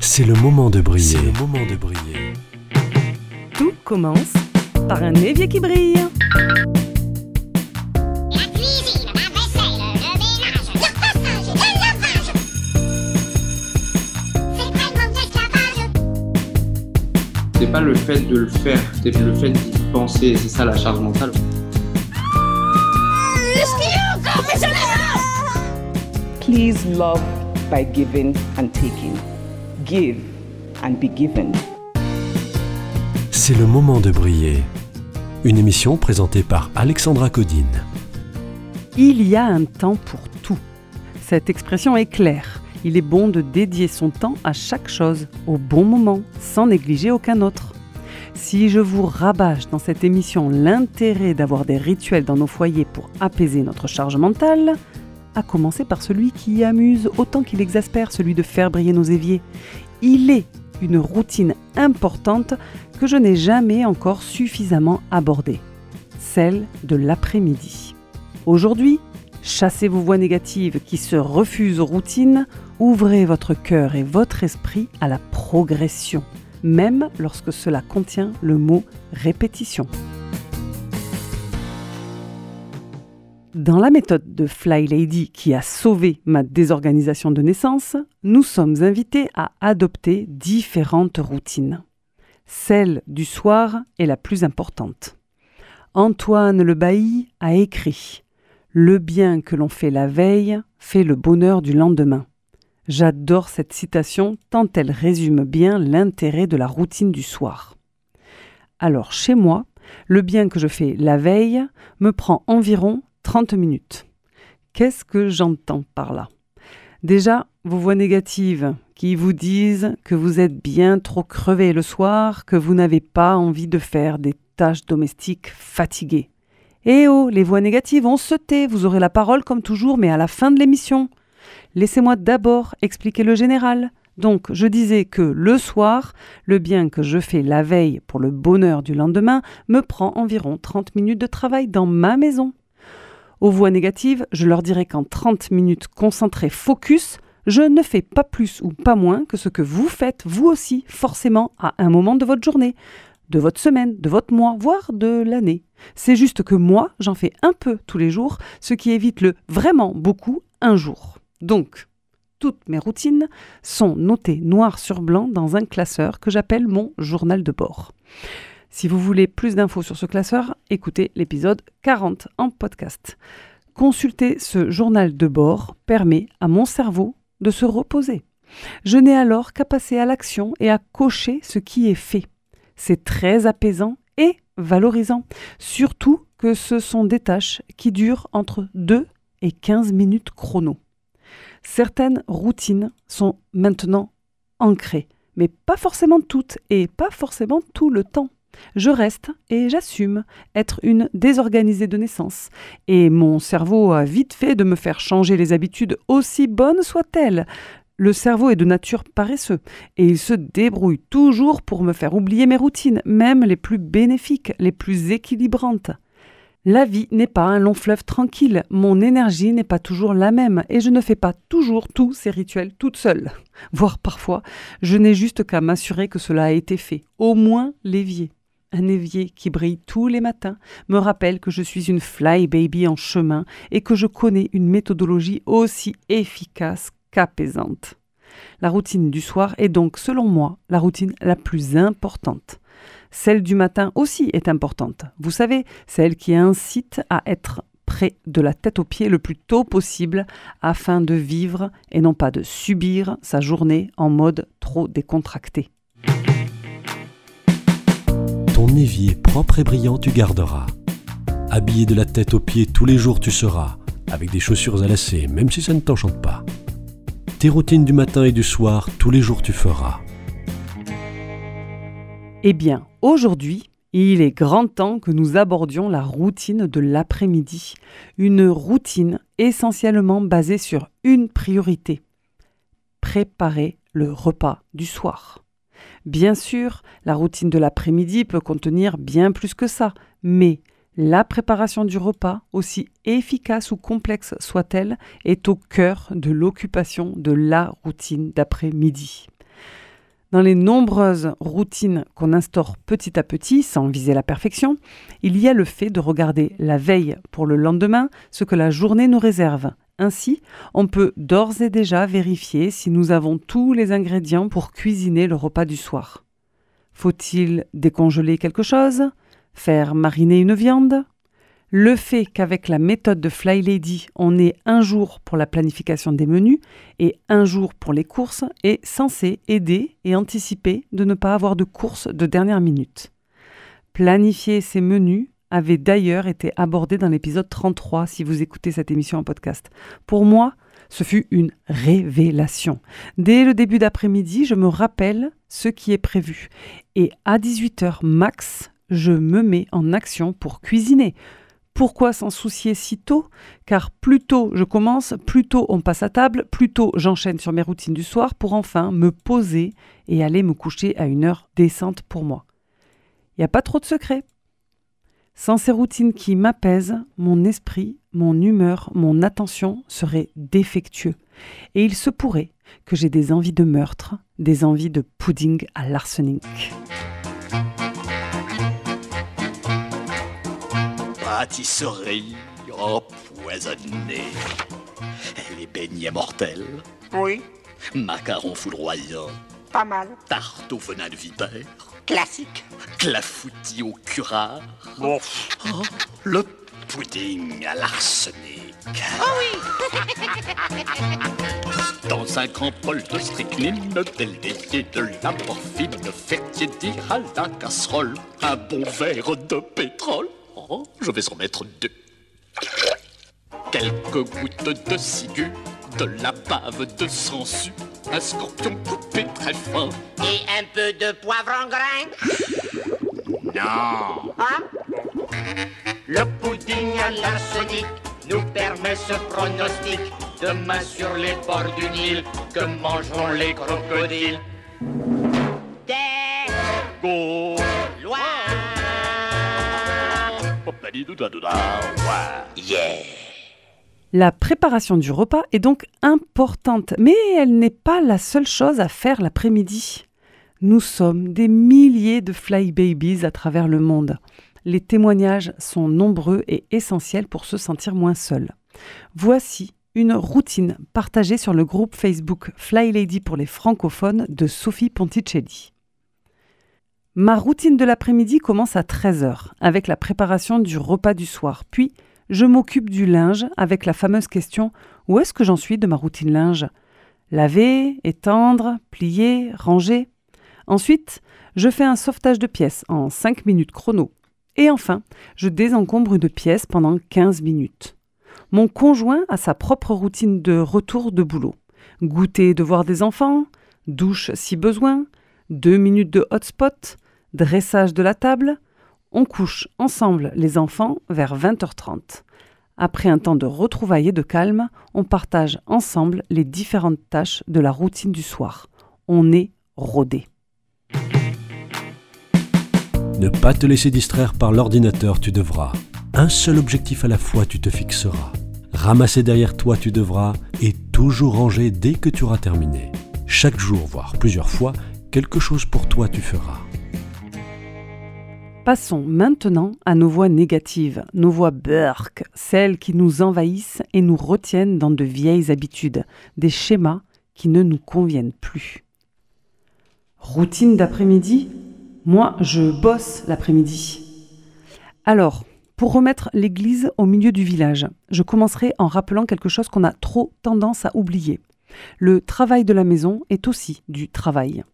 C'est le moment de briller. C'est le moment de briller. Tout commence par un évier qui brille. La cuisine, la vaisselle, le ménage, le repassage et le lavage. C'est tellement d'esclavage. C'est pas le fait de le faire, c'est le fait d'y penser, c'est ça la charge mentale. Please love by giving and taking. Give and be given. C'est le moment de briller. Une émission présentée par Alexandra Codine. Il y a un temps pour tout. Cette expression est claire. Il est bon de dédier son temps à chaque chose, au bon moment, sans négliger aucun autre. Si je vous rabâche dans cette émission l'intérêt d'avoir des rituels dans nos foyers pour apaiser notre charge mentale, à commencer par celui qui amuse autant qu'il exaspère, celui de faire briller nos éviers, il est une routine importante que je n'ai jamais encore suffisamment abordée, celle de l'après-midi. Aujourd'hui, chassez vos voix négatives qui se refusent aux routines, ouvrez votre cœur et votre esprit à la progression, même lorsque cela contient le mot répétition. Dans la méthode de Fly Lady qui a sauvé ma désorganisation de naissance, nous sommes invités à adopter différentes routines. Celle du soir est la plus importante. Antoine Le Bailly a écrit Le bien que l'on fait la veille fait le bonheur du lendemain. J'adore cette citation tant elle résume bien l'intérêt de la routine du soir. Alors chez moi, le bien que je fais la veille me prend environ 30 minutes. Qu'est-ce que j'entends par là? Déjà, vos voix négatives qui vous disent que vous êtes bien trop crevé le soir, que vous n'avez pas envie de faire des tâches domestiques fatiguées. Eh oh, les voix négatives, on se tait, vous aurez la parole comme toujours, mais à la fin de l'émission. Laissez-moi d'abord expliquer le général. Donc, je disais que le soir, le bien que je fais la veille pour le bonheur du lendemain me prend environ 30 minutes de travail dans ma maison. Aux voix négatives, je leur dirai qu'en 30 minutes concentrées focus, je ne fais pas plus ou pas moins que ce que vous faites vous aussi, forcément, à un moment de votre journée, de votre semaine, de votre mois, voire de l'année. C'est juste que moi, j'en fais un peu tous les jours, ce qui évite le vraiment beaucoup un jour. Donc, toutes mes routines sont notées noir sur blanc dans un classeur que j'appelle mon journal de bord. Si vous voulez plus d'infos sur ce classeur, écoutez l'épisode 40 en podcast. Consulter ce journal de bord permet à mon cerveau de se reposer. Je n'ai alors qu'à passer à l'action et à cocher ce qui est fait. C'est très apaisant et valorisant, surtout que ce sont des tâches qui durent entre 2 et 15 minutes chrono. Certaines routines sont maintenant ancrées, mais pas forcément toutes et pas forcément tout le temps. Je reste et j'assume être une désorganisée de naissance. Et mon cerveau a vite fait de me faire changer les habitudes, aussi bonnes soient-elles. Le cerveau est de nature paresseux et il se débrouille toujours pour me faire oublier mes routines, même les plus bénéfiques, les plus équilibrantes. La vie n'est pas un long fleuve tranquille, mon énergie n'est pas toujours la même et je ne fais pas toujours tous ces rituels toute seule. Voire parfois, je n'ai juste qu'à m'assurer que cela a été fait, au moins l'évier un évier qui brille tous les matins me rappelle que je suis une fly baby en chemin et que je connais une méthodologie aussi efficace qu'apaisante. La routine du soir est donc, selon moi, la routine la plus importante. Celle du matin aussi est importante. Vous savez, celle qui incite à être prêt de la tête aux pieds le plus tôt possible afin de vivre et non pas de subir sa journée en mode trop décontracté. Ton évier propre et brillant tu garderas. Habillé de la tête aux pieds tous les jours tu seras, avec des chaussures à lacets, même si ça ne t'enchante pas. Tes routines du matin et du soir, tous les jours tu feras. Eh bien, aujourd'hui, il est grand temps que nous abordions la routine de l'après-midi. Une routine essentiellement basée sur une priorité. Préparer le repas du soir. Bien sûr, la routine de l'après-midi peut contenir bien plus que ça, mais La préparation du repas, aussi efficace ou complexe soit-elle, est au cœur de l'occupation de la routine d'après-midi. Dans les nombreuses routines qu'on instaure petit à petit, sans viser la perfection, il y a le fait de regarder la veille pour le lendemain ce que la journée nous réserve. Ainsi, on peut d'ores et déjà vérifier si nous avons tous les ingrédients pour cuisiner le repas du soir. Faut-il décongeler quelque chose? Faire mariner une viande? Le fait qu'avec la méthode de Fly Lady, on ait un jour pour la planification des menus et un jour pour les courses est censé aider et anticiper de ne pas avoir de courses de dernière minute. Planifier ces menus avait d'ailleurs été abordé dans l'épisode 33 si vous écoutez cette émission en podcast. Pour moi, ce fut une révélation. Dès le début d'après-midi, je me rappelle ce qui est prévu. Et à 18h max, je me mets en action pour cuisiner. Pourquoi s'en soucier si tôt? Car plus tôt je commence, plus tôt on passe à table, plus tôt j'enchaîne sur mes routines du soir pour enfin me poser et aller me coucher à une heure décente pour moi. Il n'y a pas trop de secret. Sans ces routines qui m'apaisent, mon esprit, mon humeur, mon attention seraient défectueux. Et il se pourrait que j'ai des envies de meurtre, des envies de pudding à l'arsenic. Pâtisserie empoisonnée. Les beignets mortels. Oui, Macarons foudroyants. Pas mal. Tarte au venin de vipère. Classique. Clafoutis au curare. Bon. Oh, le pudding à l'arsenic. Dans un grand bol de strychnine, del délié, de la morphine, fait tiédir à la casserole, un bon verre de pétrole. Oh, je vais en mettre deux. Quelques gouttes de ciguë, de la bave de sangsue, un scorpion coupé très fin. Et un peu de poivre en grain. Non. Hein? Le pudding à l'arsenic nous permet ce pronostic. Demain sur les bords du Nil, que mangeront les crocodiles? Des. Yeah. La préparation du repas est donc importante, mais elle n'est pas la seule chose à faire l'après-midi. Nous sommes des milliers de fly babies à travers le monde. Les témoignages sont nombreux et essentiels pour se sentir moins seul. Voici une routine partagée sur le groupe Facebook Fly Lady pour les francophones de Sophie Ponticelli. Ma routine de l'après-midi commence à 13h avec la préparation du repas du soir. Puis, je m'occupe du linge avec la fameuse question Où est-ce que j'en suis de ma routine linge? Laver, étendre, plier, ranger. Ensuite, je fais un sauvetage de pièces en 5 minutes chrono. Et enfin, je désencombre une pièce pendant 15 minutes. Mon conjoint a sa propre routine de retour de boulot. Goûter, devoir des enfants, douche si besoin, 2 minutes de hotspot, dressage de la table. On couche ensemble les enfants vers 20h30. Après un temps de retrouvailles et de calme, on partage ensemble les différentes tâches de la routine du soir. On est rodé. Ne pas te laisser distraire par l'ordinateur, tu devras. Un seul objectif à la fois, tu te fixeras. Ramasser derrière toi, tu devras. Et toujours ranger dès que tu auras terminé. Chaque jour, voire plusieurs fois, quelque chose pour toi, tu feras. Passons maintenant à nos voix négatives, nos voix burk, celles qui nous envahissent et nous retiennent dans de vieilles habitudes, des schémas qui ne nous conviennent plus. Routine d'après-midi? Moi, je bosse l'après-midi. Alors, pour remettre l'église au milieu du village, je commencerai en rappelant quelque chose qu'on a trop tendance à oublier. Le travail de la maison est aussi du travail.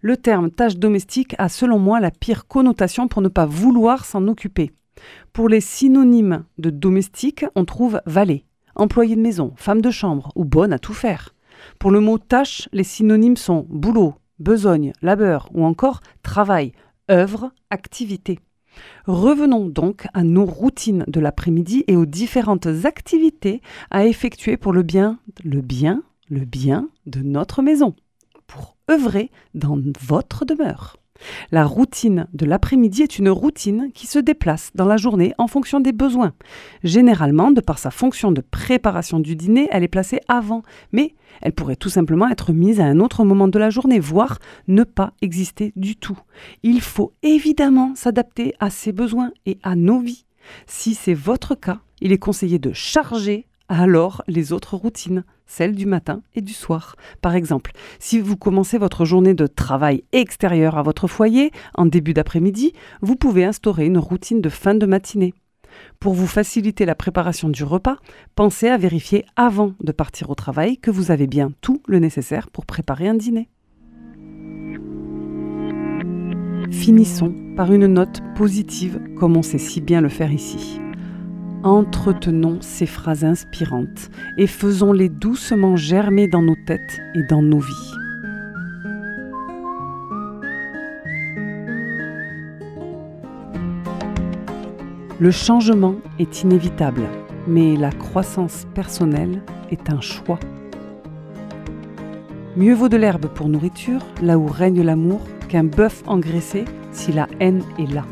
Le terme tâche domestique a selon moi la pire connotation pour ne pas vouloir s'en occuper. Pour les synonymes de domestique, on trouve valet, employé de maison, femme de chambre ou bonne à tout faire. Pour le mot tâche, les synonymes sont boulot, besogne, labeur ou encore travail, œuvre, activité. Revenons donc à nos routines de l'après-midi et aux différentes activités à effectuer pour le bien, le bien, le bien de notre maison, pour œuvrer dans votre demeure. La routine de l'après-midi est une routine qui se déplace dans la journée en fonction des besoins. Généralement, de par sa fonction de préparation du dîner, elle est placée avant, mais elle pourrait tout simplement être mise à un autre moment de la journée, voire ne pas exister du tout. Il faut évidemment s'adapter à ses besoins et à nos vies. Si c'est votre cas, il est conseillé de charger alors les autres routines, celles du matin et du soir. Par exemple, si vous commencez votre journée de travail extérieur à votre foyer en début d'après-midi, vous pouvez instaurer une routine de fin de matinée. Pour vous faciliter la préparation du repas, pensez à vérifier avant de partir au travail que vous avez bien tout le nécessaire pour préparer un dîner. Finissons par une note positive comme on sait si bien le faire ici. Entretenons ces phrases inspirantes et faisons-les doucement germer dans nos têtes et dans nos vies. Le changement est inévitable, mais la croissance personnelle est un choix. Mieux vaut de l'herbe pour nourriture, là où règne l'amour, qu'un bœuf engraissé si la haine est là.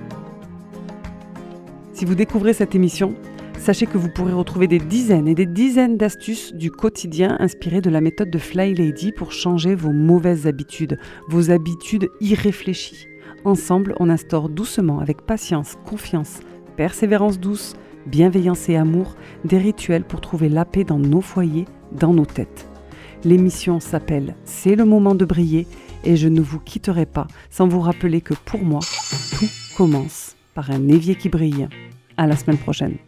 Si vous découvrez cette émission, Sachez que vous pourrez retrouver des dizaines et des dizaines d'astuces du quotidien inspirées de la méthode de Fly Lady pour changer vos mauvaises habitudes, vos habitudes irréfléchies. Ensemble, on instaure doucement, avec patience, confiance, persévérance douce, bienveillance et amour, des rituels pour trouver la paix dans nos foyers, dans nos têtes. L'émission s'appelle C'est le moment de briller et je ne vous quitterai pas sans vous rappeler que pour moi, tout commence par un évier qui brille. À la semaine prochaine.